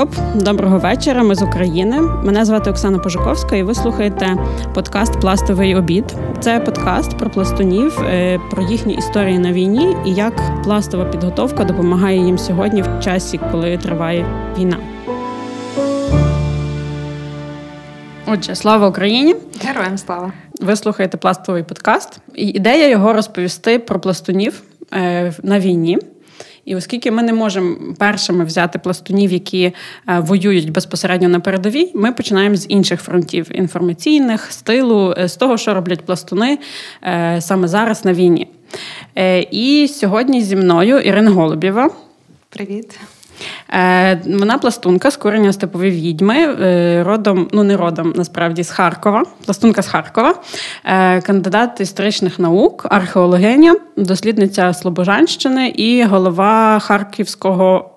Прокоп, доброго вечора. Ми з України. Мене звати Оксана Пожуковська, і ви слухаєте подкаст Пластовий обід. Це подкаст про пластунів, е, про їхні історії на війні і як пластова підготовка допомагає їм сьогодні в часі, коли триває війна. Отже, слава Україні! Героям слава! Ви слухаєте пластовий подкаст, і ідея його розповісти про пластунів е, на війні. І оскільки ми не можемо першими взяти пластунів, які е, воюють безпосередньо на передовій, ми починаємо з інших фронтів інформаційних, стилу, е, з того, що роблять пластуни саме зараз на війні. І сьогодні зі мною Ірина Голубєва. Привіт. Е, вона пластунка з корення степові відьми, е, родом, ну не родом, насправді, з Харкова, пластунка з Харкова, е, кандидат історичних наук, археологиня, дослідниця Слобожанщини і голова Харківського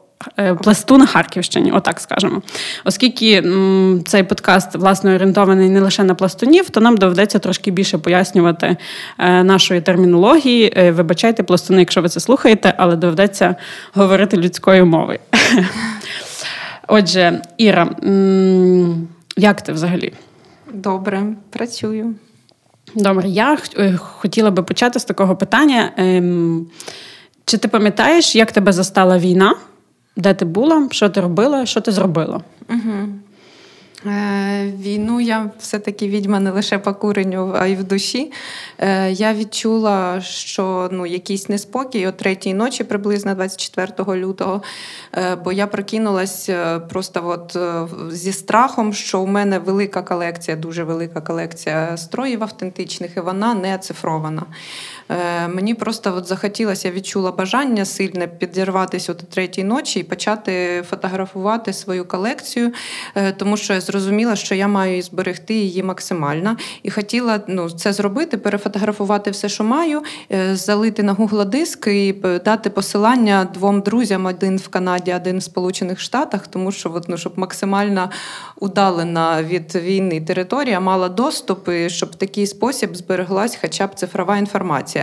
пласту на Харківщині, отак скажемо. Оскільки м, цей подкаст власне орієнтований не лише на пластунів, то нам доведеться трошки більше пояснювати е, нашої термінології. Е, вибачайте, пластуни, якщо ви це слухаєте, але доведеться говорити людською мовою. Отже, Іра, м, як ти взагалі? Добре, працюю. Добре, я е, хотіла би почати з такого питання. Ем, чи ти пам'ятаєш, як тебе застала війна? Де ти була, що ти робила, що ти зробила? Угу. Війну я все-таки відьма не лише по куренню, а й в душі. Е, я відчула, що ну, якийсь неспокій о третій ночі, приблизно 24 лютого, е, бо я прокинулась просто от зі страхом, що у мене велика колекція, дуже велика колекція строїв автентичних, і вона не оцифрована. Мені просто от захотілося, я відчула бажання сильне підірватися о третій ночі і почати фотографувати свою колекцію, тому що я зрозуміла, що я маю зберегти її максимально. І хотіла ну, це зробити, перефотографувати все, що маю, е, залити на Google диск і дати посилання двом друзям: один в Канаді, один в Сполучених Штатах, тому що от, ну, щоб максимально удалена від війни територія мала доступ, і щоб в такий спосіб збереглась хоча б цифрова інформація.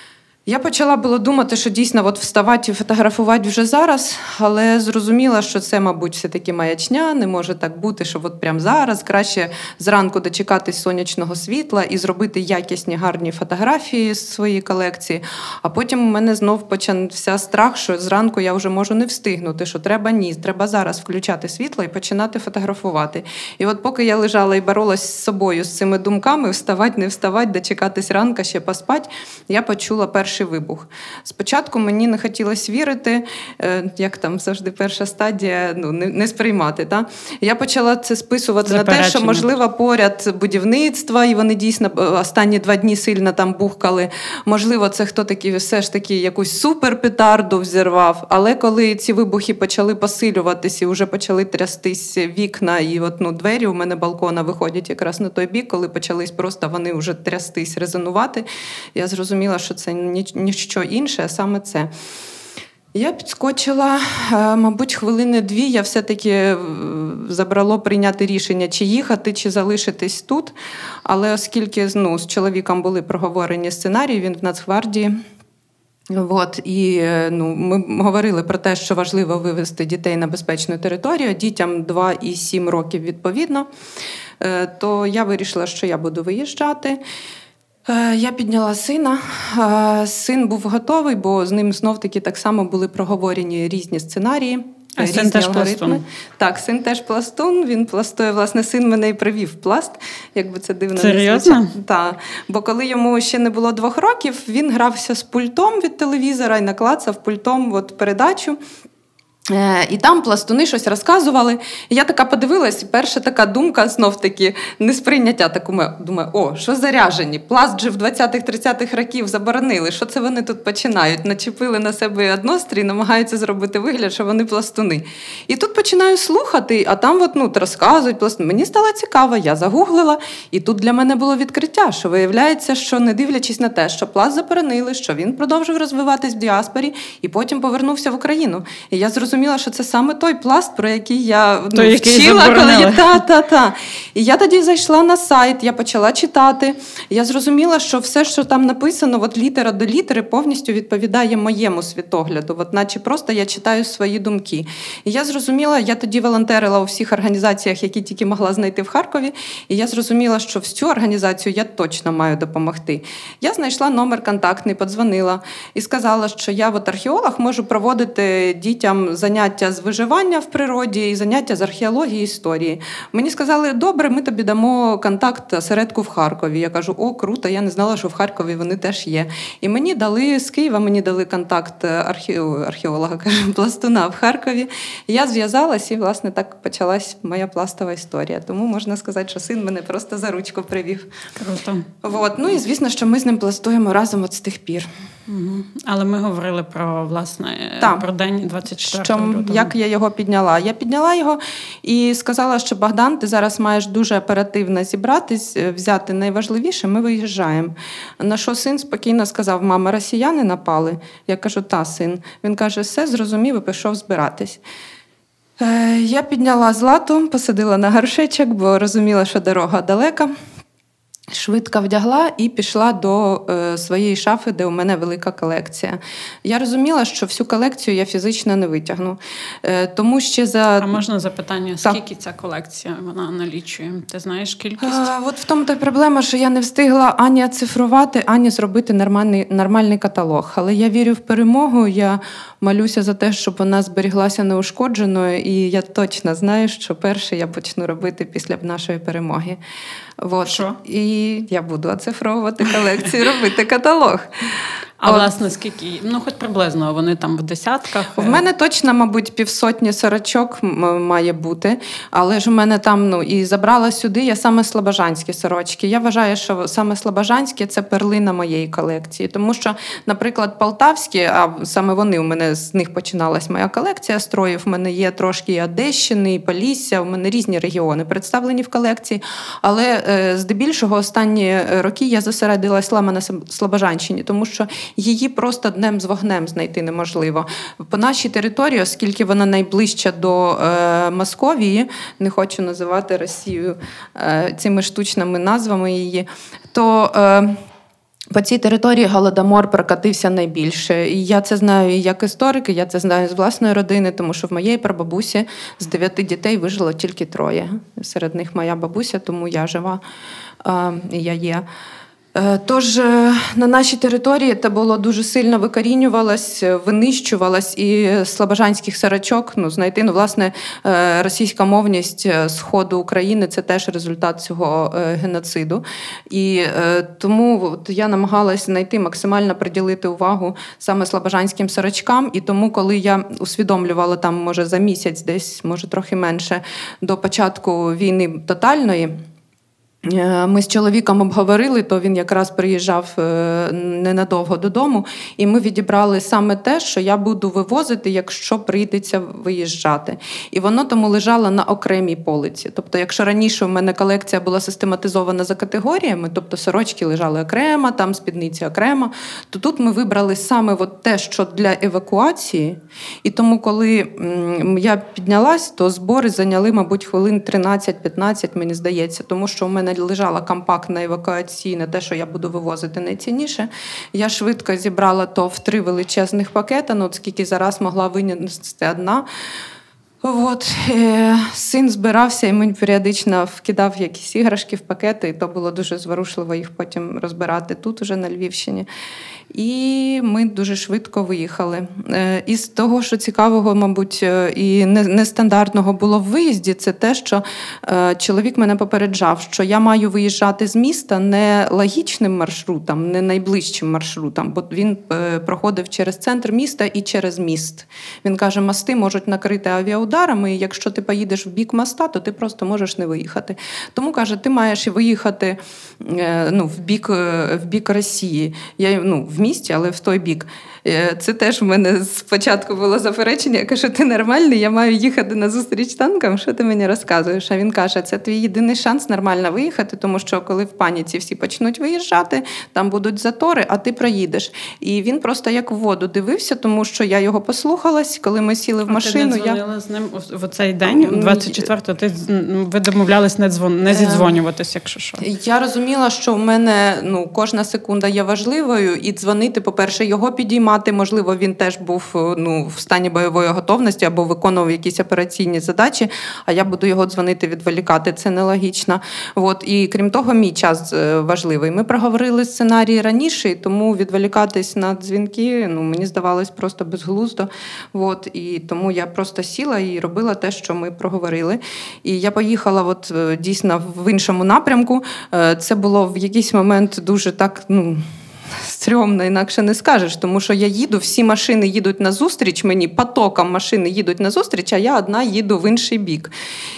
Я почала було думати, що дійсно от вставати і фотографувати вже зараз, але зрозуміла, що це, мабуть, все-таки маячня, не може так бути, що от прямо зараз краще зранку дочекатись сонячного світла і зробити якісні гарні фотографії з своєї колекції. А потім у мене знов почався страх, що зранку я вже можу не встигнути, що треба ні, треба зараз включати світло і починати фотографувати. І от поки я лежала і боролась з собою з цими думками, вставати, не вставати, дочекатись ранка, ще поспати, я почула перший перший вибух. Спочатку мені не хотілося вірити, е, як там завжди перша стадія ну, не не сприймати. Та? Я почала це списувати на те, що можливо поряд будівництва, і вони дійсно е, останні два дні сильно там бухкали. Можливо, це хто такий все ж таки якусь суперпетарду взірвав. Але коли ці вибухи почали посилюватися і вже почали трястись вікна, і от, ну, двері у мене балкона виходять якраз на той бік, коли почались просто вони вже трястись, резонувати, я зрозуміла, що це ніщо інше, а саме це. Я підскочила, е, мабуть, хвилини дві. Я все-таки е, забрало прийняти рішення, чи їхати, чи залишитись тут. Але оскільки ну, з чоловіком були проговорені сценарії, він в Нацгвардії. От, і е, ну, ми говорили про те, що важливо вивезти дітей на безпечну територію, дітям 2 і 7 років відповідно. То я вирішила, що я буду виїжджати. Е, я підняла сина. Е, син був готовий, бо з ним знов таки так само були проговорені різні сценарії. А різні син теж пластун? Так, син теж пластун. Він пластує. Власне, син мене і привів пласт, якби це дивно Серйозно? Так. Бо коли йому ще не було двох років, він грався з пультом від телевізора і наклацав пультом от передачу. Е, і там пластуни щось розказували. І я така подивилась, і перша така думка знов таки несприйняття. Таку думаю, о, що заряжені? Пласт же в 20-30-х років заборонили. Що це вони тут починають? Начепили на себе однострій, намагаються зробити вигляд, що вони пластуни. І тут починаю слухати, а там от, ну, розказують пластуни. Мені стало цікаво, я загуглила, і тут для мене було відкриття, що виявляється, що не дивлячись на те, що пласт заборонили, що він продовжив розвиватись в діаспорі і потім повернувся в Україну. І я зрозуміла, зрозуміла, що це саме той пласт, про який я ну, той, вчила, коли я та, та, та. І я тоді зайшла на сайт, я почала читати. Я зрозуміла, що все, що там написано, от літера до літери, повністю відповідає моєму світогляду. От наче просто я читаю свої думки. І я зрозуміла, я тоді волонтерила у всіх організаціях, які тільки могла знайти в Харкові. І я зрозуміла, що в цю організацію я точно маю допомогти. Я знайшла номер контактний, подзвонила і сказала, що я от археолог можу проводити дітям заняття з виживання в природі і заняття з археології і історії. Мені сказали, добре, ми тобі дамо контакт осередку в Харкові. Я кажу, о, круто, я не знала, що в Харкові вони теж є. І мені дали з Києва, мені дали контакт археолога, кажу, пластуна в Харкові. Я зв'язалась, і, власне, так почалась моя пластова історія. Тому можна сказати, що син мене просто за ручку привів. Круто. От. Ну і звісно, що ми з ним пластуємо разом от з тих пір. Угу. Але ми говорили про власне так. про день 24 лютого. Як я його підняла? Я підняла його і сказала, що Богдан, ти зараз маєш дуже оперативно зібратись, е, взяти найважливіше, ми виїжджаємо. На що син спокійно сказав: Мама, росіяни напали. Я кажу, та син. Він каже, все зрозумів і пішов збиратись. Е, я підняла злату, посадила на горшечок, бо розуміла, що дорога далека. Швидко вдягла і пішла до е, своєї шафи, де у мене велика колекція. Я розуміла, що всю колекцію я фізично не витягну. Е, тому ще за... А можна запитання, скільки ця колекція вона налічує? Ти знаєш кількість? А, От в тому та проблема, що я не встигла ані оцифрувати, ані зробити нормальний нормальний каталог. Але я вірю в перемогу. Я малюся за те, щоб вона зберіглася неушкодженою, і я точно знаю, що перше я почну робити після нашої перемоги. Вот. Що? І я буду оцифровувати колекцію, робити каталог. А От. власне, скільки? Ну, хоч приблизно вони там в десятках. В мене точно, мабуть, півсотні сорочок має бути, але ж у мене там ну і забрала сюди я саме слобожанські сорочки. Я вважаю, що саме слобожанські це перлина моєї колекції. Тому що, наприклад, полтавські, а саме вони у мене з них починалась моя колекція строїв. У мене є трошки і Одещини, і Полісся, у мене різні регіони представлені в колекції. Але е, здебільшого останні роки я зосередилась саме на Слобожанщині, тому що її просто днем з вогнем знайти неможливо. По нашій території, оскільки вона найближча до е, Московії, не хочу називати Росію е, цими штучними назвами її, то е, по цій території Голодомор прокатився найбільше. І я це знаю як історик, і я це знаю з власної родини, тому що в моєї прабабусі з дев'яти дітей вижило тільки троє. Серед них моя бабуся, тому я жива і я є. Е, тож е, на нашій території це було дуже сильно викорінювалось, винищувалось і слобожанських сарачок ну, знайти ну, власне е, російська мовність сходу України це теж результат цього геноциду. І тому я намагалась знайти максимально приділити увагу саме слобожанським сарачкам. І тому, коли я усвідомлювала там, може за місяць, десь може трохи менше до початку війни тотальної. Е, ми з чоловіком обговорили, то він якраз приїжджав е, ненадовго додому, і ми відібрали саме те, що я буду вивозити, якщо прийдеться виїжджати. І воно тому лежало на окремій полиці. Тобто, якщо раніше у мене колекція була систематизована за категоріями, тобто сорочки лежали окремо, там спідниці окремо, то тут ми вибрали саме от те, що для евакуації. І тому, коли я піднялась, то збори зайняли, мабуть, хвилин 13-15, мені здається, тому що у мене мене лежала компактна евакуаційна, те, що я буду вивозити найцінніше. Я швидко зібрала то в три величезних пакети, ну, скільки зараз могла винести одна. От, е, Син збирався і мені періодично вкидав якісь іграшки в пакети, і то було дуже зворушливо їх потім розбирати тут, уже на Львівщині. І ми дуже швидко виїхали. Е, із того, що цікавого, мабуть, е, і нестандартного було в виїзді, це те, що чоловік мене попереджав, що я маю виїжджати з міста не логічним маршрутом, не найближчим маршрутом, бо він проходив через центр міста і через міст. Він каже: мости можуть накрити авіаударами, і якщо ти поїдеш в бік моста, то ти просто можеш не виїхати. Тому каже, ти маєш виїхати ну, в бік в бік Росії. Я ну, в місті, але в той бік. Е, це теж в мене спочатку було заперечення. Я кажу, ти нормальний, я маю їхати на зустріч танкам. Що ти мені розказуєш? А він каже, це твій єдиний шанс нормально виїхати, тому що коли в паніці всі почнуть виїжджати, там будуть затори, а ти проїдеш. І він просто як в воду дивився, тому що я його послухалась, коли ми сіли в машину. А ти не я... з ним в цей день, 24-го, ти ви домовлялись не дзвон не зідзвонюватись, якщо що. Я розуміла, що в мене ну кожна секунда є важливою, і дзвонити, по-перше, його підіймати. Можливо, він теж був ну в стані бойової готовності або виконував якісь операційні задачі. А я буду його дзвонити, відволікати. Це нелогічно. От і крім того, мій час е, важливий. Ми проговорили сценарій раніше, і тому відволікатись на дзвінки. Ну мені здавалось просто безглуздо. От і тому я просто сіла і робила те, що ми проговорили. І я поїхала, от е, дійсно в іншому напрямку. Е, це було в якийсь момент дуже так. ну стрьомно, інакше не скажеш, тому що я їду, всі машини їдуть на зустріч мені, потоком машини їдуть на зустріч, а я одна їду в інший бік.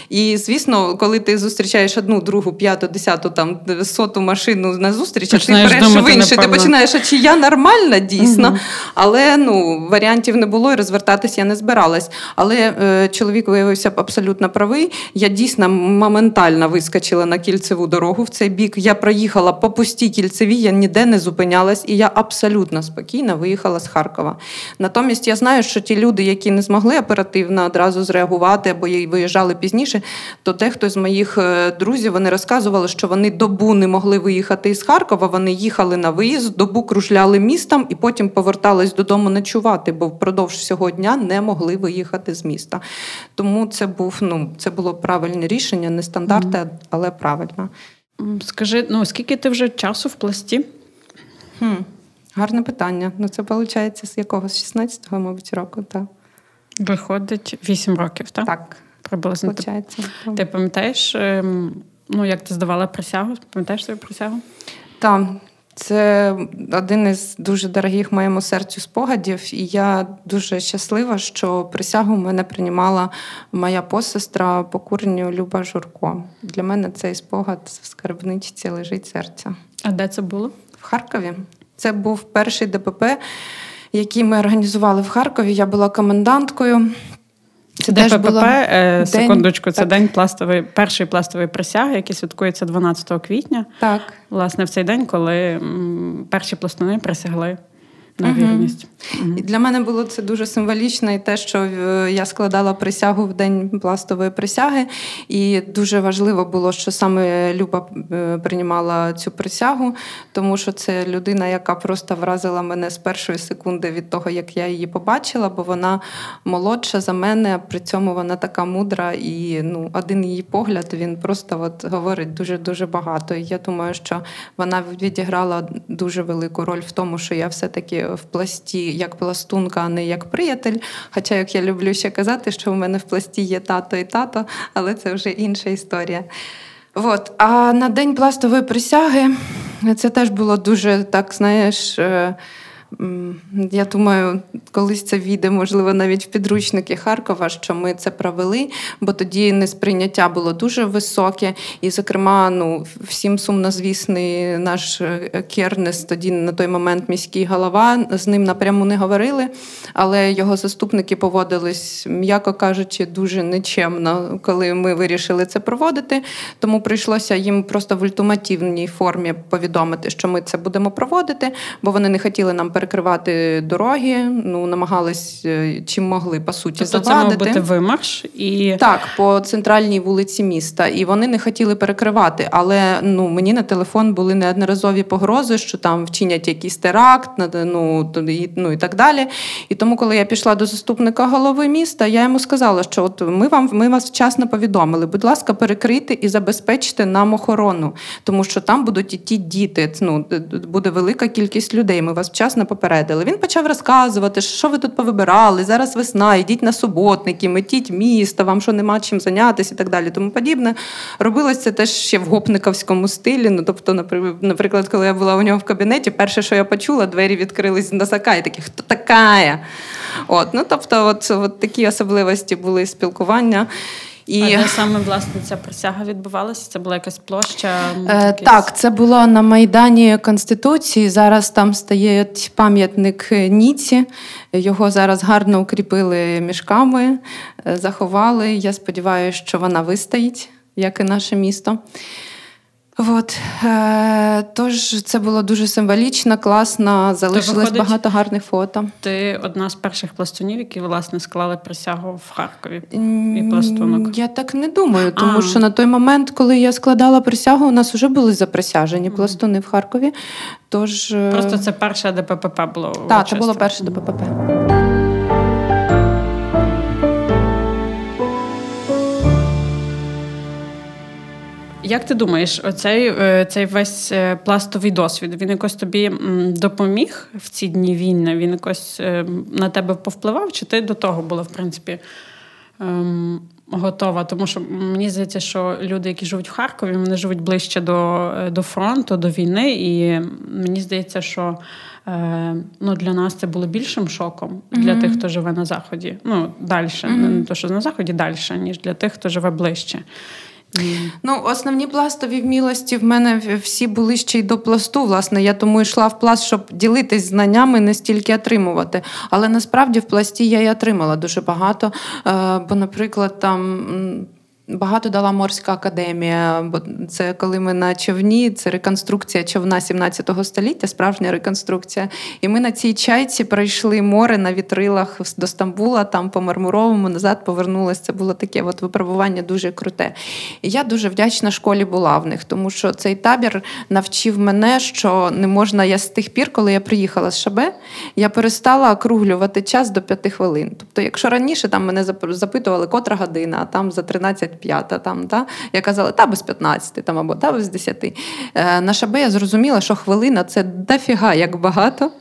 І, звісно, коли ти зустрічаєш одну, другу, п'яту, десяту, там соту машину на зустріч, а ти береш в інший, ти починаєш, а чи я нормальна дійсно, угу. але ну, варіантів не було і розвертатись я не збиралась. Але е, чоловік виявився абсолютно правий. Я дійсно моментально вискочила на кільцеву дорогу в цей бік. Я проїхала по пустій кільцевій, я ніде не зупинялась і я абсолютно спокійно виїхала з Харкова. Натомість я знаю, що ті люди, які не змогли оперативно одразу зреагувати або виїжджали пізніше, то дехто з моїх е, друзів вони розказували, що вони добу не могли виїхати із Харкова. Вони їхали на виїзд, добу кружляли містом і потім повертались додому ночувати, бо впродовж всього дня не могли виїхати з міста. Тому це був ну це було правильне рішення, не стандарти, але правильно. Скажи, ну скільки ти вже часу в пласті? Хм, Гарне питання. Ну, це виходить з якогось 16-го, мабуть, року, так. Виходить 8 років, так? Так. Приблизно. Ти, ти пам'ятаєш, ем, ну, як ти здавала присягу? Пам'ятаєш свою присягу? Так. Це один із дуже дорогих моєму серцю спогадів, і я дуже щаслива, що присягу в мене приймала моя посестра по куренню Люба Журко. Для мене цей спогад в скарбничці лежить серця. А де це було? В Харкові. Це був перший ДПП, який ми організували в Харкові. Я була коменданткою. Це ДПП, було е, секундочку, день, це так. день пластової, першої пластової присяги, який святкується 12 квітня. Так. Власне, в цей день, коли перші пластуни присягли на вірність. Угу. І Для мене було це дуже символічно, і те, що е, я складала присягу в день пластової присяги, і дуже важливо було, що саме Люба е, приймала цю присягу, тому що це людина, яка просто вразила мене з першої секунди від того, як я її побачила, бо вона молодша за мене, при цьому вона така мудра, і ну, один її погляд він просто от говорить дуже дуже багато. І я думаю, що вона відіграла дуже велику роль в тому, що я все-таки в пласті як пластунка, а не як приятель. Хоча, як я люблю ще казати, що в мене в пласті є тато і тато, але це вже інша історія. От. А на день пластової присяги це теж було дуже так, знаєш. Я думаю, колись це війде, можливо, навіть в підручники Харкова, що ми це провели, бо тоді несприйняття було дуже високе. І, зокрема, ну, всім сумнозвісний наш е, Кернес, тоді на той момент міський голова, з ним напряму не говорили, але його заступники поводились, м'яко кажучи, дуже нечемно, коли ми вирішили це проводити. Тому прийшлося їм просто в ультимативній формі повідомити, що ми це будемо проводити, бо вони не хотіли нам перекривати дороги, ну намагались е, чим могли по суті тобто завадити. Це мав бути вимарш і так по центральній вулиці міста. І вони не хотіли перекривати. Але ну мені на телефон були неодноразові погрози, що там вчинять якийсь теракт, ну і, ну і так далі. І тому, коли я пішла до заступника голови міста, я йому сказала, що от ми вам ми вас вчасно повідомили. Будь ласка, перекрийте і забезпечте нам охорону, тому що там будуть і ті діти. Ну буде велика кількість людей. Ми вас вчасно попередили. Він почав розказувати, що ви тут повибирали, зараз весна, йдіть на суботники, метіть місто, вам що нема чим зайнятися і так далі. Тому подібне. Робилось це теж ще в гопниковському стилі. Ну, тобто, наприклад, коли я була у нього в кабінеті, перше, що я почула, двері відкрились з носака, і такі, хто така? От, ну, Тобто, от, от такі особливості були спілкування. І... А де саме власне ця присяга відбувалася? Це була якась площа? Е. Так, це було на Майдані Конституції. Зараз там стає пам'ятник Ніці. Його зараз гарно укріпили мішками, е, заховали. Я сподіваюся, що вона вистоїть, як і наше місто. От. Е, Тож це було дуже символічно, класно, залишилось виходить, багато гарних фото. Ти одна з перших пластунів, які власне склали присягу в Харкові і пластунок. Я так не думаю, тому а. що на той момент, коли я складала присягу, у нас вже були заприсяжені пластуни в Харкові. Тож... Е, Просто це перше ДППП було. Так, це було перше ДППП. Як ти думаєш, оцей е, цей весь е, пластовий досвід він якось тобі допоміг в ці дні війни? Він якось е, на тебе повпливав? Чи ти до того була, в принципі, ем, готова? Тому що мені здається, що люди, які живуть в Харкові, вони живуть ближче до до фронту, до війни, і мені здається, що ну, для нас це було більшим шоком для mm-hmm. тих, хто живе на заході. Ну, далі, mm-hmm. не то, що на заході далі, ніж для тих, хто живе ближче. Ну, основні пластові вмілості в мене всі були ще й до пласту. Власне, я тому йшла в пласт, щоб ділитись знаннями, не стільки отримувати. Але насправді в пласті я й отримала дуже багато. Е, бо, наприклад, там. Багато дала морська академія, бо це коли ми на човні, це реконструкція човна 17 століття, справжня реконструкція. І ми на цій чайці пройшли море на вітрилах до Стамбула, там по Мармуровому, назад повернулися. Це було таке от випробування дуже круте. І я дуже вдячна школі була в них, тому що цей табір навчив мене, що не можна. Я з тих пір, коли я приїхала з Шабе, я перестала округлювати час до п'яти хвилин. Тобто, якщо раніше там мене запитували, котра година, а там за 13 п'ята, там, та, я казала, та без 15 там, або та без 10. Е, на шабе я зрозуміла, що хвилина це дофіга як багато.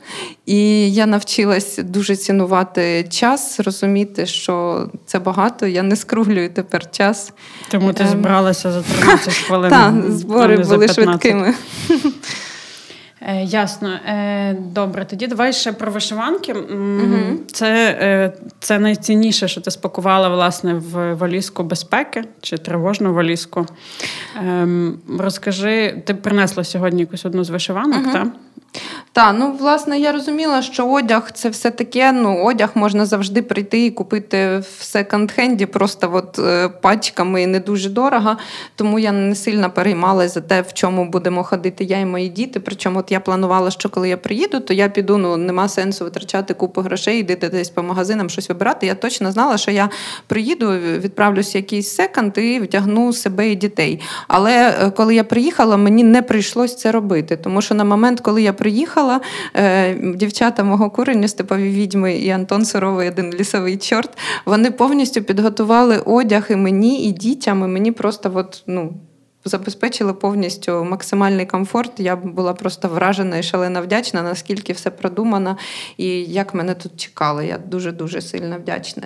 І я навчилась дуже цінувати час, розуміти, що це багато. Я не скруглюю тепер час. Тому ти ем, збиралася за 13 хвилин. Так, збори були швидкими. Е, ясно. Е, добре, тоді давай ще про вишиванки. Угу. Це е, це найцінніше, що ти спакувала власне в валізку безпеки чи тривожну валізку. Ем, розкажи, ти принесла сьогодні якусь одну з вишиванок, угу. так? Так, ну власне, я розуміла, що одяг це все таке. Ну, одяг можна завжди прийти і купити в секонд-хенді, просто от пачками не дуже дорого. Тому я не сильно переймалася за те, в чому будемо ходити я і мої діти. Причому от я планувала, що коли я приїду, то я піду, ну нема сенсу витрачати купу грошей, йдити десь по магазинам щось вибирати. Я точно знала, що я приїду, відправлюся в якийсь секонд і втягну себе і дітей. Але е, коли я приїхала, мені не прийшлось це робити, тому що на момент, коли я приїхала. Е, дівчата мого курення, Степові відьми і Антон Суровий, один лісовий чорт. Вони повністю підготували одяг і мені, і дітям. і Мені просто от, ну, забезпечили повністю максимальний комфорт. Я була просто вражена і шалено вдячна, наскільки все продумано і як мене тут чекали. Я дуже-дуже сильно вдячна.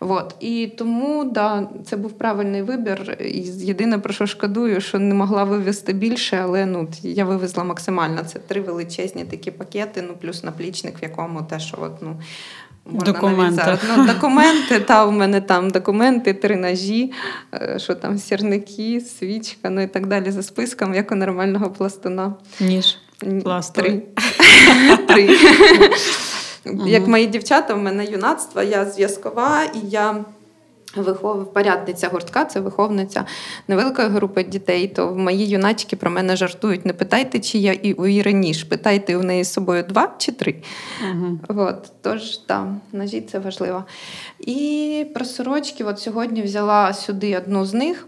От. І тому да, це був правильний вибір. І Єдине, про що шкодую, що не могла вивезти більше, але ну, я вивезла максимально. Це три величезні такі пакети, ну плюс наплічник, в якому те, що от, ну, Документи. Ну, Документи, та в мене там документи, три ножі, е, що там сірники, свічка, ну і так далі за списком, як у нормального пластуна. Ніж. Три. Три. Як мої дівчата, в мене юнацтво, я зв'язкова і я. Вихов... порядниця гуртка, це виховниця невеликої групи дітей. То мої юначки про мене жартують. Не питайте, чи я і у Іри ніж, питайте у неї з собою два чи три. Угу. От, Тож там, ножі це важливо. І про сорочки, от сьогодні взяла сюди одну з них.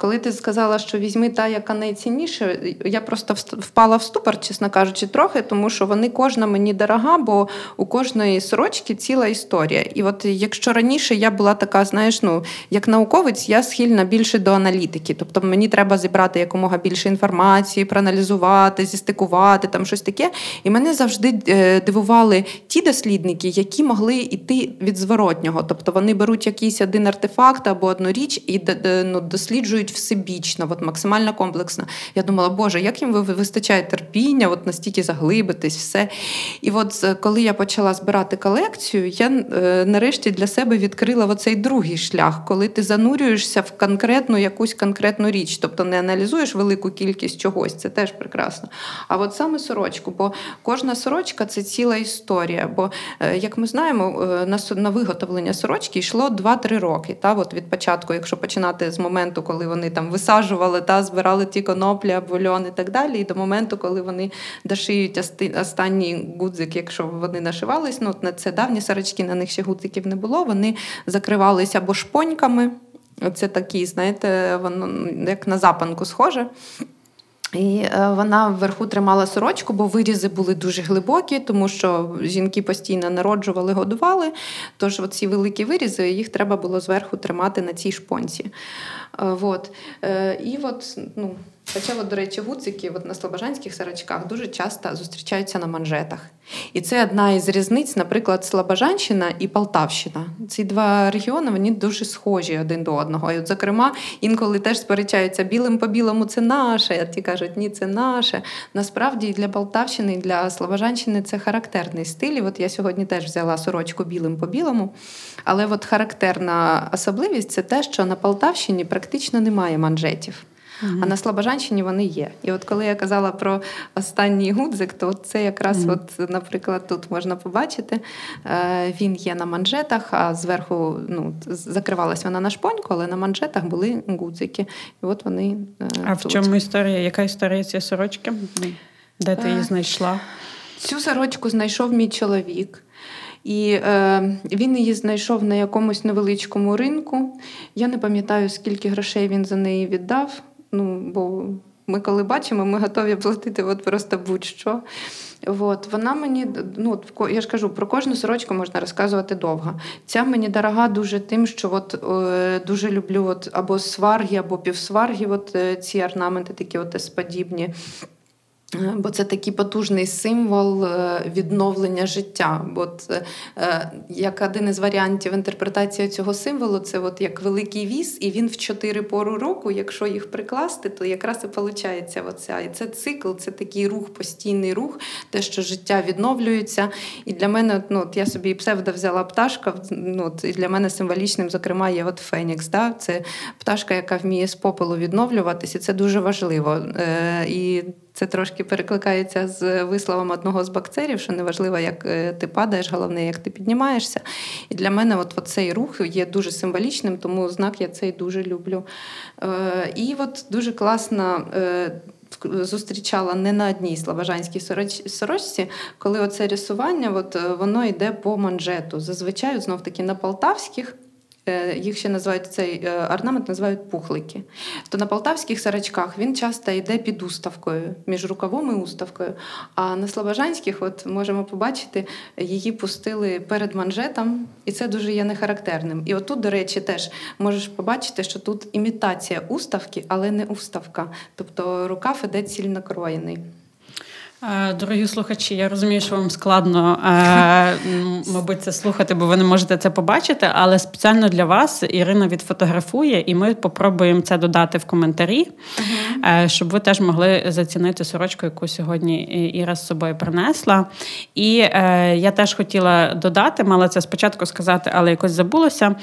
Коли ти сказала, що візьми та, яка найцінніша, я просто впала в ступор, чесно кажучи, трохи, тому що вони кожна мені дорога, бо у кожної сорочки ціла історія. І от якщо раніше я була така, знаєш, ну як науковець, я схильна більше до аналітики. Тобто мені треба зібрати якомога більше інформації, проаналізувати, зістикувати там щось таке. І мене завжди е, дивували ті дослідники, які могли йти від зворотнього. Тобто вони беруть якийсь один артефакт або одну річ і ну, досліджують працюють всебічно, от максимально комплексно. Я думала, Боже, як їм вистачає терпіння, от настільки заглибитись, все. І от е, коли я почала збирати колекцію, я е, нарешті для себе відкрила оцей другий шлях, коли ти занурюєшся в конкретну якусь конкретну річ, тобто не аналізуєш велику кількість чогось, це теж прекрасно. А от саме сорочку, бо кожна сорочка це ціла історія. Бо, е, як ми знаємо, на виготовлення сорочки йшло 2-3 роки. Та, от Від початку, якщо починати з моменту, коли вони там висаджували та збирали ті коноплі, бульон і так далі, і до моменту, коли вони дошиють останній гудзик, якщо вони нашивались, ну це давні сорочки, на них ще гудзиків не було. Вони закривалися або шпоньками. Це такі, знаєте, воно як на запанку схоже. І е, вона вверху тримала сорочку, бо вирізи були дуже глибокі, тому що жінки постійно народжували, годували. Тож ці великі вирізи їх треба було зверху тримати на цій шпонці. Е, И вот, ну, Хоча, до речі, гуцики от на слобожанських сорочках дуже часто зустрічаються на манжетах. І це одна із різниць, наприклад, Слобожанщина і Полтавщина. Ці два регіони вони дуже схожі один до одного. І, от, зокрема, інколи теж сперечаються білим по білому це наше, а ті кажуть, ні, це наше. Насправді для Полтавщини і для Слобожанщини це характерний стиль. І От я сьогодні теж взяла сорочку білим по білому. Але от характерна особливість це те, що на Полтавщині практично немає манжетів. А на Слобожанщині вони є. І от коли я казала про останній гудзик, то це якраз, mm от, наприклад, тут можна побачити, е, він є на манжетах, а зверху ну, закривалась вона на шпоньку, але на манжетах були гудзики. І от вони е, А тут. в чому історія? Яка історія цієї сорочки? Де ти її е, знайшла? Цю сорочку знайшов мій чоловік. І е, він її знайшов на якомусь невеличкому ринку. Я не пам'ятаю, скільки грошей він за неї віддав. Ну, бо ми коли бачимо, ми готові платити от просто будь-що. От, Вона мені, ну я ж кажу, про кожну сорочку можна розказувати довго. Ця мені дорога дуже тим, що от, е, дуже люблю от, або сварги, або півсварги, от, е, ці орнаменти такі от сподібні. Бо це такий потужний символ е, відновлення життя. Бо це, е, як один із варіантів інтерпретації цього символу, це от як великий віз, і він в чотири пору року, якщо їх прикласти, то якраз і виходить оця. І це цикл, це такий рух, постійний рух, те, що життя відновлюється. І для мене, ну от я собі псевдо взяла пташка. Ну, І для мене символічним, зокрема, є от Фенікс. Да? Це пташка, яка вміє з попелу відновлюватися. Це дуже важливо. Е, і це трошки перекликається з висловом одного з бактерів, що неважливо, як е, ти падаєш, головне, як ти піднімаєшся. І для мене от, от цей рух є дуже символічним, тому знак я цей дуже люблю. Е, і от дуже класно. Е, зустрічала не на одній слобожанській сорочці, коли оце рисування от, воно йде по манжету. Зазвичай знов таки на полтавських Е, їх ще називають цей е, орнамент, називають пухлики. То на полтавських сарачках він часто йде під уставкою, між рукавом і уставкою. А на слобожанських, от можемо побачити, її пустили перед манжетом, і це дуже є нехарактерним. І отут, до речі, теж можеш побачити, що тут імітація уставки, але не уставка. Тобто рукав іде цільнокроєний. Е, дорогі слухачі, я розумію, що вам складно, е, мабуть, це слухати, бо ви не можете це побачити. Але спеціально для вас Ірина відфотографує, і ми попробуємо це додати в коментарі, uh-huh. щоб ви теж могли зацінити сорочку, яку сьогодні Іра з собою принесла. І я теж хотіла додати, мала це спочатку сказати, але якось забулося.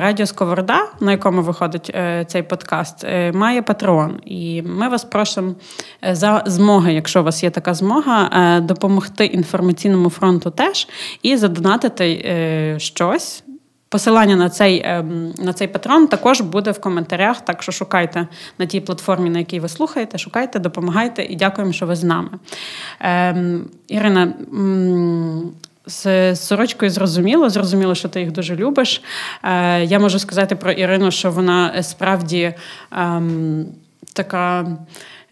Радіо Сковорода, на якому виходить цей подкаст, має патрон. І ми вас просимо за змоги, якщо вас є така змога, е, допомогти інформаційному фронту теж і задонатити е, щось. Посилання на цей ем, на цей патрон також буде в коментарях. Так що шукайте на тій платформі, на якій ви слухаєте, шукайте, допомагайте і дякуємо, що ви з нами. Ем, Ірина. З сорочкою зрозуміло, зрозуміло, що ти їх дуже любиш. Е, Я можу сказати про Ірину, що вона справді ем, така е,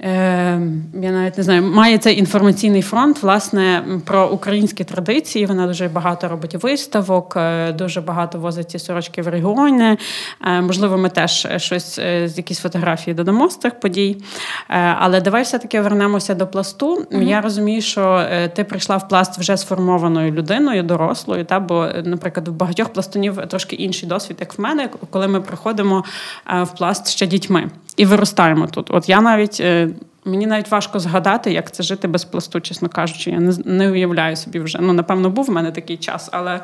я навіть не знаю, має цей інформаційний фронт власне про українські традиції. Вона дуже багато робить виставок, е, дуже багато возить ці сорочки в регіони. Е, можливо, ми теж щось з якісь фотографії додамо з цих подій. Але давай все-таки вернемося до пласту. Mm-hmm. Я розумію, що ти прийшла в пласт вже сформованою людиною, дорослою. Та бо, наприклад, в багатьох пластунів трошки інший досвід, як в мене, коли ми приходимо в пласт ще дітьми і виростаємо тут. От я навіть. Мені навіть важко згадати, як це жити без пласту, чесно кажучи. Я не не уявляю собі вже. Ну, напевно, був в мене такий час, але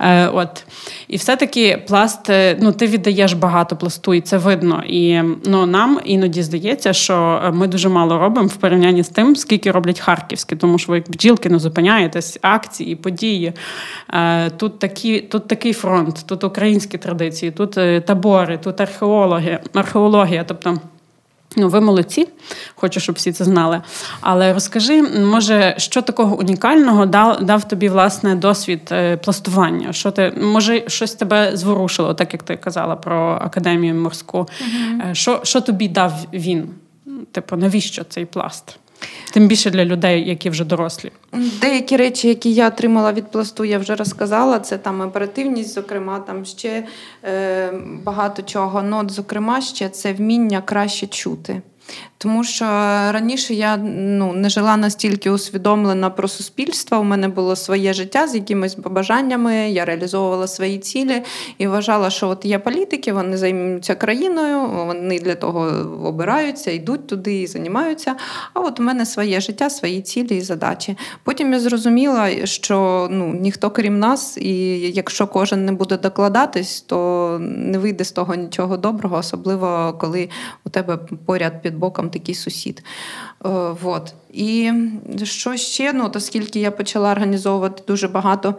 е, от. І все-таки пласт, е, ну, ти віддаєш багато пласту, і це видно. І ну, нам іноді здається, що ми дуже мало робимо в порівнянні з тим, скільки роблять харківські, тому що ви як бджілки не зупиняєтесь, акції, події. Е, Тут такі, тут такий фронт, тут українські традиції, тут е, табори, тут археологи, археологія. тобто Ну, ви молодці, хочу, щоб всі це знали. Але розкажи, може, що такого унікального дав дав тобі власне досвід е, пластування? Що ти може щось тебе зворушило, так як ти казала про академію морську? Угу. Що, Що тобі дав він? Типу, навіщо цей пласт? Тим більше для людей, які вже дорослі. Деякі речі, які я отримала від пласту, я вже розказала. Це там оперативність, зокрема, там ще е, багато чого. Ну, от, зокрема, ще це вміння краще чути. Тому що раніше я ну, не жила настільки усвідомлена про суспільство. У мене було своє життя з якимись побажаннями, я реалізовувала свої цілі і вважала, що от є політики, вони займаються країною, вони для того обираються, йдуть туди і займаються. А от у мене своє життя, свої цілі і задачі. Потім я зрозуміла, що ну, ніхто крім нас, і якщо кожен не буде докладатись, то не вийде з того нічого доброго, особливо коли у тебе поряд під боком такий сусід. Е, вот. І що ще? Ну, Оскільки я почала організовувати дуже багато.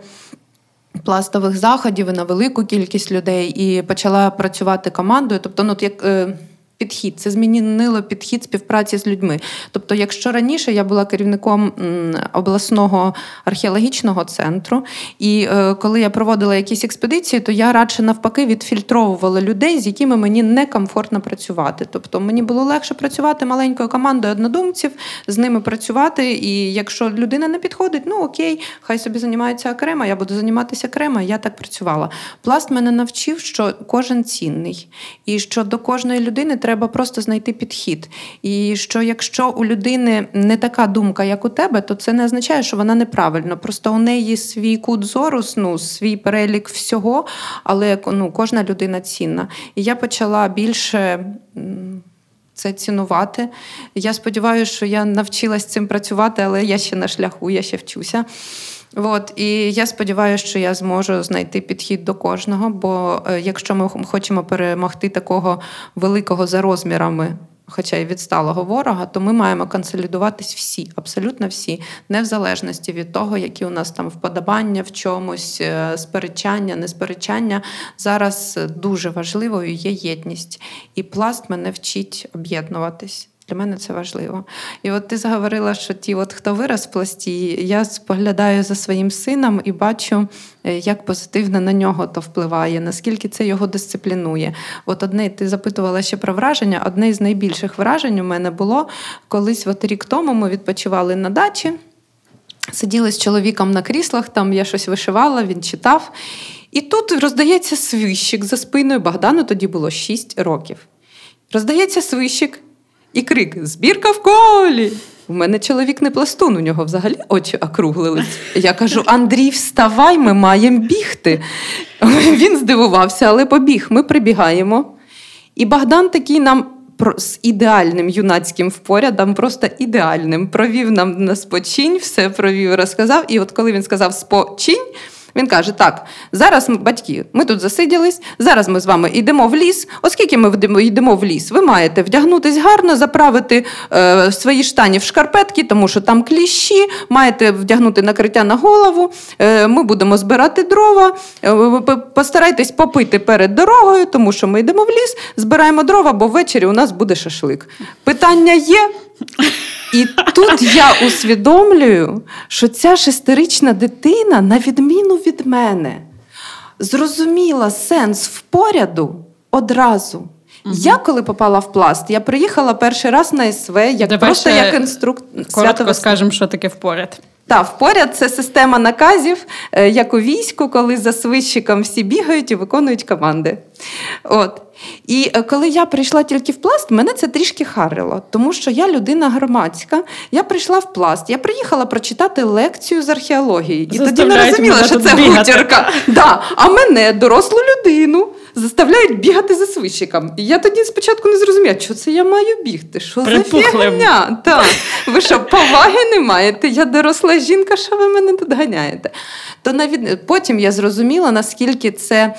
Пластових заходів і на велику кількість людей і почала працювати командою. Тобто, ну як е, підхід, це змінило підхід співпраці з людьми. Тобто, якщо раніше я була керівником обласного археологічного центру, і е, коли я проводила якісь експедиції, то я радше навпаки відфільтровувала людей, з якими мені некомфортно працювати. Тобто мені було легше працювати маленькою командою однодумців, з ними працювати. І якщо людина не підходить, ну окей, хай собі займається окремо, я буду займатися окремо. Я так працювала. Пласт мене навчив, що кожен цінний, і що до кожної людини треба треба просто знайти підхід. І що якщо у людини не така думка, як у тебе, то це не означає, що вона неправильна. Просто у неї свій кут зору, ну, свій перелік всього, але ну, кожна людина цінна. І я почала більше. Це цінувати. Я сподіваюся, що я навчилась цим працювати, але я ще на шляху, я ще вчуся. От, І я сподіваюся, що я зможу знайти підхід до кожного. Бо е, якщо ми хочемо перемогти такого великого за розмірами, хоча й відсталого ворога, то ми маємо консолідуватись всі, абсолютно всі, не в залежності від того, які у нас там вподобання в чомусь, е, сперечання, несперечання. Зараз дуже важливою є єдність, і пласт мене вчить об'єднуватись. Для мене це важливо. І от ти заговорила, що ті, от хто вираз в пласті, я споглядаю за своїм сином і бачу, е, як позитивно на нього то впливає, наскільки це його дисциплінує. От одне, ти запитувала ще про враження. Одне з найбільших вражень у мене було колись, от рік тому ми відпочивали на дачі, сиділи з чоловіком на кріслах, там я щось вишивала, він читав. І тут роздається свищик за спиною Богдану, тоді було 6 років. Роздається свищик. І крик Збірка в колі! У мене чоловік не пластун, у нього взагалі очі округлились. Я кажу: Андрій, вставай, ми маємо бігти. Він здивувався, але побіг. Ми прибігаємо. І Богдан такий нам з ідеальним юнацьким впорядом, просто ідеальним, провів нам на спочинь, все провів, розказав. І от коли він сказав спочинь. Він каже: Так, зараз батьки, ми тут засиділись, зараз ми з вами йдемо в ліс. Оскільки ми йдемо в ліс, ви маєте вдягнутись гарно, заправити е, свої штані в шкарпетки, тому що там кліщі, маєте вдягнути накриття на голову. Е, Ми будемо збирати дрова. Е, постарайтесь попити перед дорогою, тому що ми йдемо в ліс, збираємо дрова, бо ввечері у нас буде шашлик. Питання є. І тут я усвідомлюю, що ця шестирічна дитина, на відміну від мене, зрозуміла сенс впоряду одразу. Угу. Я коли попала в пласт, я приїхала перший раз на СВ, як Давай просто як інструктор. Коротко скажемо, що таке впоряд. Та впоряд це система наказів, е, як у війську, коли за свищиком всі бігають і виконують команди. От. І е, коли я прийшла тільки в пласт, мене це трішки харило, тому що я людина громадська. Я прийшла в пласт, я приїхала прочитати лекцію з археології. І тоді не розуміла, що це гутірка. Да. А мене, дорослу людину, заставляють бігати за свищиком. І я тоді спочатку не зрозуміла, що це я маю бігти. Що Припухлим. за фігня? Так. Ви що, поваги не маєте? Я доросла жінка, що ви мене тут ганяєте? То навіть потім я зрозуміла, наскільки це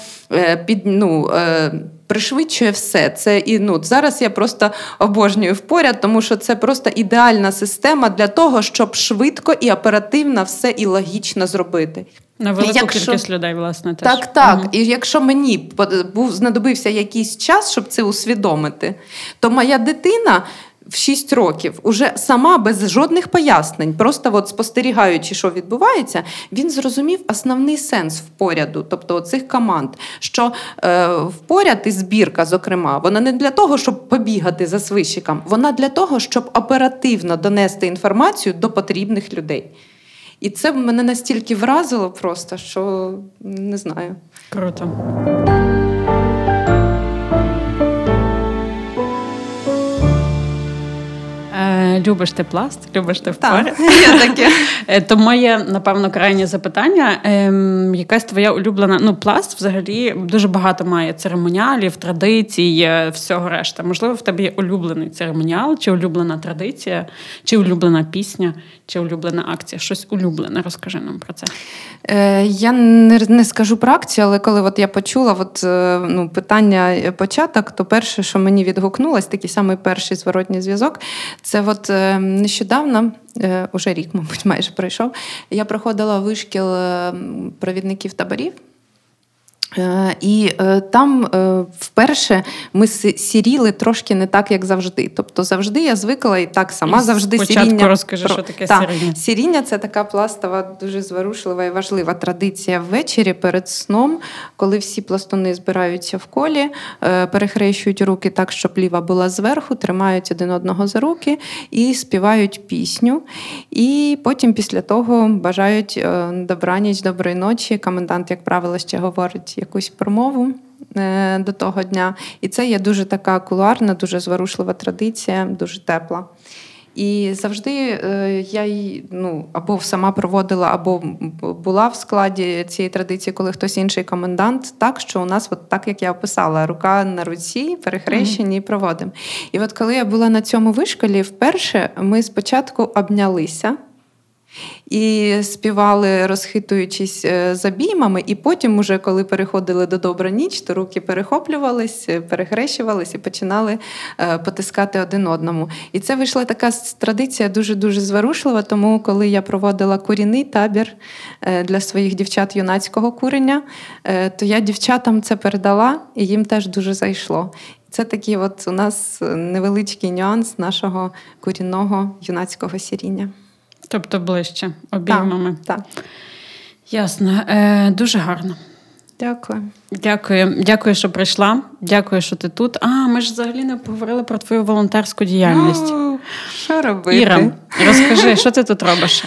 під ну. Е, пришвидшує все. Це і ну зараз я просто обожнюю впоряд, тому що це просто ідеальна система для того, щоб швидко і оперативно все і логічно зробити. На велику якщо... кількість людей, власне, теж. так, так. Угу. І якщо мені був знадобився якийсь час, щоб це усвідомити, то моя дитина в 6 років, уже сама без жодних пояснень, просто от спостерігаючи, що відбувається, він зрозумів основний сенс впоряду, тобто цих команд. Що е, впоряд і збірка, зокрема, вона не для того, щоб побігати за свищиком, вона для того, щоб оперативно донести інформацію до потрібних людей. І це мене настільки вразило, просто що не знаю. Круто. Любиш ти пласт, любиш ти впоряд. Е, то моє, напевно, крайнє запитання. Ем, якась твоя улюблена ну, пласт взагалі дуже багато має церемоніалів, традицій, е, всього решта. Можливо, в тебе є улюблений церемоніал, чи улюблена традиція, чи улюблена пісня, чи улюблена акція. Щось улюблене. Розкажи нам про це. Е, Я не не скажу про акцію, але коли от я почула от, ну, питання початок, то перше, що мені відгукнулось, такий самий перший зворотній зв'язок, це от е, нещодавно, е, уже рік, мабуть, майже пройшов, я проходила вишкіл е, провідників таборів. Е, і е, там е, вперше ми сіріли трошки не так, як завжди. Тобто завжди я звикла і так сама і завжди Спочатку сіріння. розкажи, що таке Та, сіріння. Сіріння це така пластова, дуже зворушлива і важлива традиція ввечері перед сном, коли всі пластуни збираються в колі, перехрещують руки так, щоб ліва була зверху, тримають один одного за руки і співають пісню. І потім після того бажають добраніч, доброї ночі. Комендант, як правило, ще говорить якусь промову е, до того дня. І це є дуже така кулуарна, дуже зворушлива традиція, дуже тепла. І завжди е, я її ну, або сама проводила, або була в складі цієї традиції, коли хтось інший комендант, так що у нас, от так як я описала, рука на руці, перехрещені, і проводимо. І от коли я була на цьому вишколі, вперше ми спочатку обнялися. І співали, розхитуючись е, забіймами, і потім, уже коли переходили до добра ніч, то руки перехоплювались, е, перехрещувались і починали е, потискати один одному. І це вийшла така традиція дуже дуже зворушлива. Тому, коли я проводила курінний табір для своїх дівчат юнацького курення, то я дівчатам це передала, і їм теж дуже зайшло. Це такий от у нас невеличкий нюанс нашого курінного юнацького сіріння. Тобто ближче обіймами. Так. так. Ясно. Е, Дуже гарно. Дякую. Дякую, дякую, що прийшла. Дякую, що ти тут. А, ми ж взагалі не поговорили про твою волонтерську діяльність. Ну, що робити? Іра, розкажи, що ти тут робиш?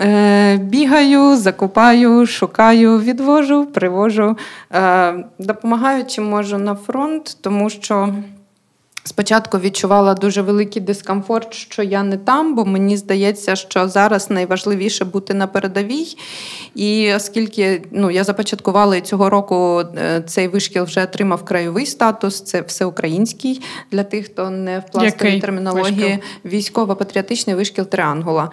Е, Бігаю, закупаю, шукаю, відвожу, привожу. Е, Допомагаю чим можу на фронт, тому що. Спочатку відчувала дуже великий дискомфорт, що я не там, бо мені здається, що зараз найважливіше бути на передовій. І оскільки ну, я започаткувала і цього року е, цей вишкіл вже отримав краєвий статус, це всеукраїнський для тих, хто не в пластовій термінології, військово-патріотичний вишкіл Триангула.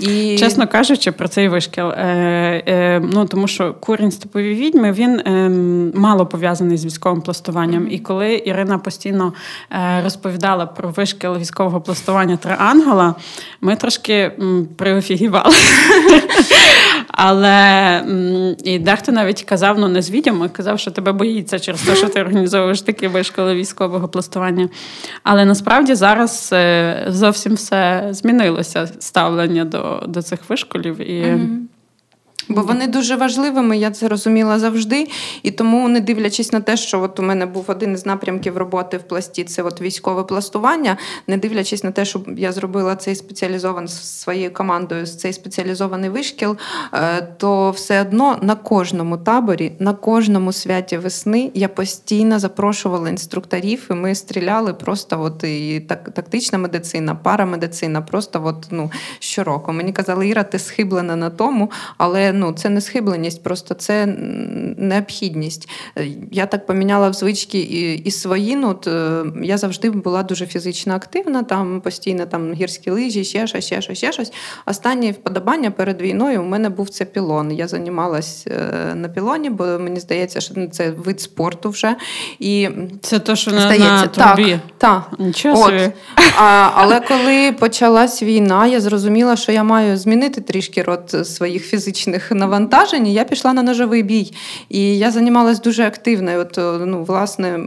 І... Чесно кажучи, про цей вишкіл, е, е, ну тому що курінь степові відьми він е, мало пов'язаний з військовим пластуванням. Mm-hmm. І коли Ірина постійно. Е, розповідала про вишкіл військового пластування Триангела, ми трошки приофігівали. Але і дехто навіть казав, ну не з відьом, казав, що тебе боїться через те, що ти організовуєш такі вишколи військового пластування. Але насправді зараз е, зовсім все змінилося ставлення до до цих вишколів. І Бо вони дуже важливими, я це розуміла завжди. І тому, не дивлячись на те, що от у мене був один із напрямків роботи в пласті, це от військове пластування, не дивлячись на те, що я зробила цей спеціалізований своєю командою, цей спеціалізований вишкіл, е, то все одно на кожному таборі, на кожному святі весни я постійно запрошувала інструкторів, і ми стріляли просто от і так, тактична медицина, парамедицина, просто от, ну, щороку. Мені казали, Іра, ти схиблена на тому, але ну, це не схибленість, просто це необхідність. Я так поміняла в звички і і свої. Ну, от, е, Я завжди була дуже фізично активна, там постійно там гірські лижі, ще щось, ще щось, ще щось. Останнє вподобання перед війною у мене був це пілон. Я займалась е, на пілоні, бо мені здається, що це вид спорту вже. І Це то, що здається, на трубі. Так, так. От. А, Але коли почалась війна, я зрозуміла, що я маю змінити трішки рот своїх фізичних навантажень. Я пішла на ножовий бій. І я займалась дуже активно. От, ну, власне,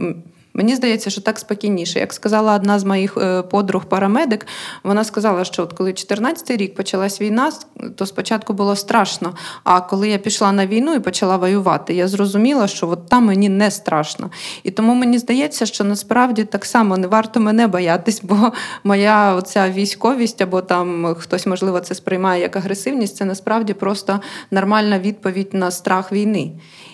Мені здається, що так спокійніше. Як сказала одна з моїх е, подруг парамедик, вона сказала, що от коли 14-й рік почалась війна, то спочатку було страшно. А коли я пішла на війну і почала воювати, я зрозуміла, що от там мені не страшно. І тому мені здається, що насправді так само не варто мене боятись, бо моя оця військовість, або там хтось, можливо, це сприймає як агресивність, це насправді просто нормальна відповідь на страх війни.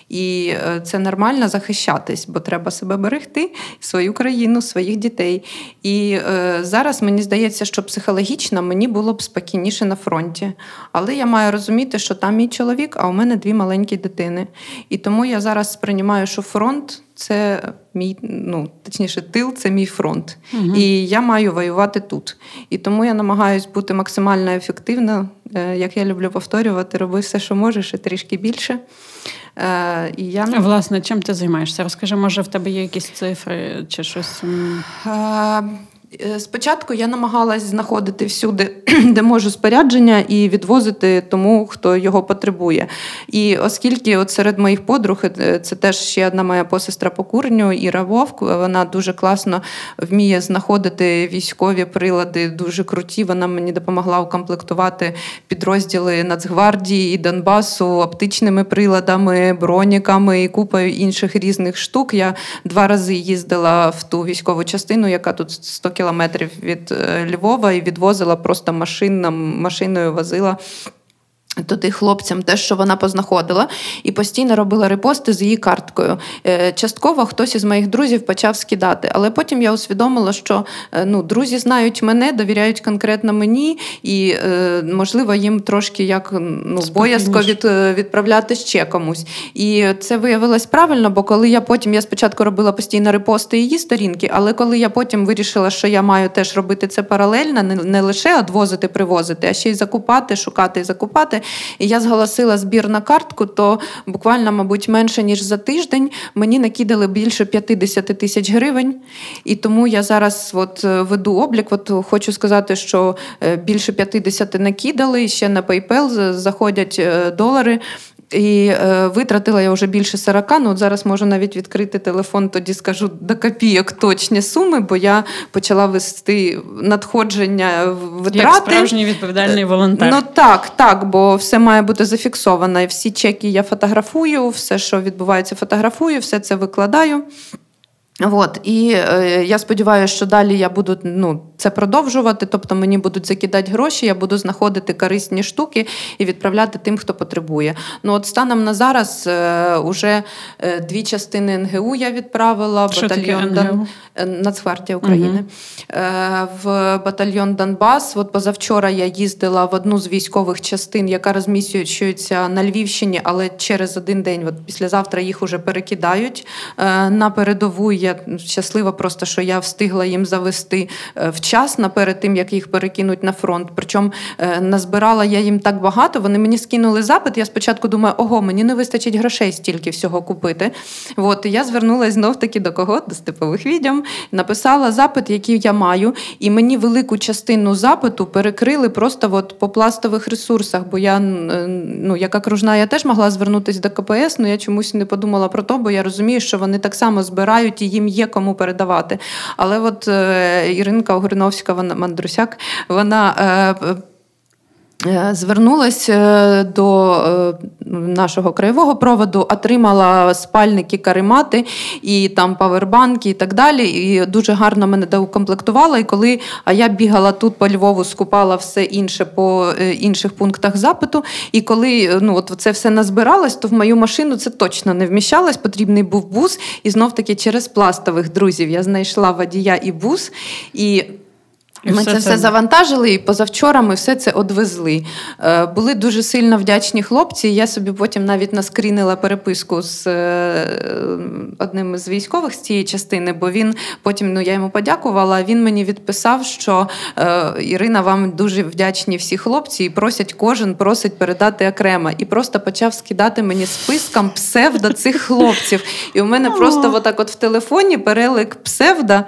І е, це нормально захищатись, бо треба себе берегти, свою країну, своїх дітей. І е, зараз мені здається, що психологічно мені було б спокійніше на фронті. Але я маю розуміти, що там мій чоловік, а у мене дві маленькі дитини. І тому я зараз сприймаю, що фронт. Це мій, ну точніше, тил це мій фронт. Угу. І я маю воювати тут. І тому я намагаюся бути максимально ефективною. Е, як я люблю повторювати, роби все, що можеш, і трішки більше. Е, і я... Власне, чим ти займаєшся? Розкажи, може, в тебе є якісь цифри чи щось? Е, спочатку я намагалась знаходити всюди, де можу спорядження, і відвозити тому, хто його потребує. І оскільки от серед моїх подруг е, це теж ще одна моя посестра по курню, Іра Вовк, вона дуже класно вміє знаходити військові прилади, дуже круті. Вона мені допомогла укомплектувати підрозділи Нацгвардії і Донбасу оптичними приладами, броніками і купою інших різних штук. Я два рази їздила в ту військову частину, яка тут 100 кілометрів від е, Львова і відвозила просто машинам, машиною возила Туди хлопцям те, що вона познаходила, і постійно робила репости з її карткою. Е, частково хтось із моїх друзів почав скидати, але потім я усвідомила, що е, ну, друзі знають мене, довіряють конкретно мені, і, е, можливо, їм трошки як ну, боязко від, відправляти ще комусь. І це виявилось правильно, бо коли я потім я спочатку робила постійно репости її сторінки, але коли я потім вирішила, що я маю теж робити це паралельно, не, не лише відвозити, привозити, а ще й закупати, шукати і закупати і я зголосила збір на картку, то буквально, мабуть, менше ніж за тиждень мені накидали більше 50 тисяч гривень. І тому я зараз от е, веду облік. От Хочу сказати, що е, більше 50 накидали, ще на PayPal заходять е, долари. І е, витратила я вже більше 40, ну от зараз можу навіть відкрити телефон, тоді скажу до копійок точні суми, бо я почала вести надходження витрати. Як справжній відповідальний волонтер. Ну так, так, бо все має бути зафіксовано. І всі чеки я фотографую, все, що відбувається, фотографую, все це викладаю. От, І е, я сподіваюся, що далі я буду ну, це продовжувати. Тобто мені будуть закидати гроші, я буду знаходити корисні штуки і відправляти тим, хто потребує. Ну от станом на зараз е, уже е, дві частини НГУ я відправила Що батальйон Дон... Е, Нацгвардія України угу. е, в батальйон Донбас. От позавчора я їздила в одну з військових частин, яка розміщується на Львівщині, але через один день, от післязавтра їх уже перекидають е, на передову. Я щаслива, просто що я встигла їм завести е, вчасно перед тим, як їх перекинуть на фронт. Причому е, назбирала я їм так багато. Вони мені скинули запит. Я спочатку думаю, ого, мені не вистачить грошей стільки всього купити. От і я звернулася знов таки до кого? До степових відьом, написала запит, який я маю, і мені велику частину запиту перекрили просто от по пластових ресурсах. Бо я, е, ну, як окружна, я теж могла звернутися до КПС, але я чомусь не подумала про то, бо я розумію, що вони так само збирають і їм є кому передавати. Але от е, Іринка Огриновська, вона Мандрусяк, вона. Е, звернулася е, до е, нашого краєвого проводу, отримала спальники, каремати і там павербанки і так далі. І дуже гарно мене доукомплектувала. І коли я бігала тут по Львову, скупала все інше по інших пунктах запиту. І коли ну, от це все назбиралось, то в мою машину це точно не вміщалось. Потрібний був бус. І знов таки через пластових друзів я знайшла водія і бус. І і ми все це все завантажили, і позавчора ми все це одвезли. Е, були дуже сильно вдячні хлопці. Я собі потім навіть наскрінила переписку з е, одним з військових з цієї частини, бо він потім ну я йому подякувала. Він мені відписав, що е, Ірина, вам дуже вдячні всі хлопці, і просять кожен просить передати окремо. І просто почав скидати мені списком псевдо цих хлопців. І у мене просто отак от в телефоні перелик псевда,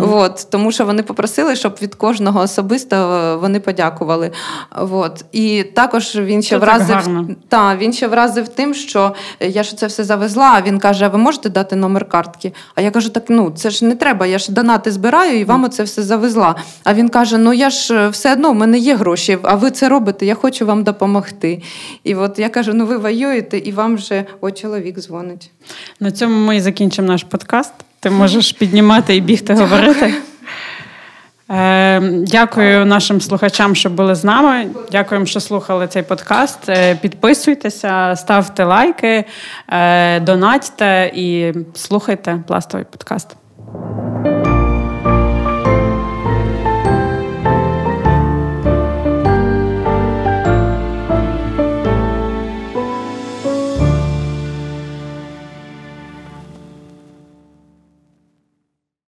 от, тому що вони попросили, щоб від від кожного особисто е, вони подякували. От. І також він ще вразив та, він ще вразив тим, що я ж це все завезла. А він каже: а ви можете дати номер картки? А я кажу, так ну це ж не треба, я ж донати збираю і вам оце все завезла. А він каже: Ну я ж е, все одно в мене є гроші, а ви це робите, я хочу вам допомогти. І от я кажу: ну ви воюєте, і вам вже о чоловік дзвонить. На цьому ми і закінчимо наш подкаст. Ти можеш піднімати і бігти говорити. Ем, дякую нашим слухачам, що були з нами. Дякуємо, що слухали цей подкаст. Е, підписуйтеся, ставте лайки, е, донатьте і слухайте пластовий подкаст.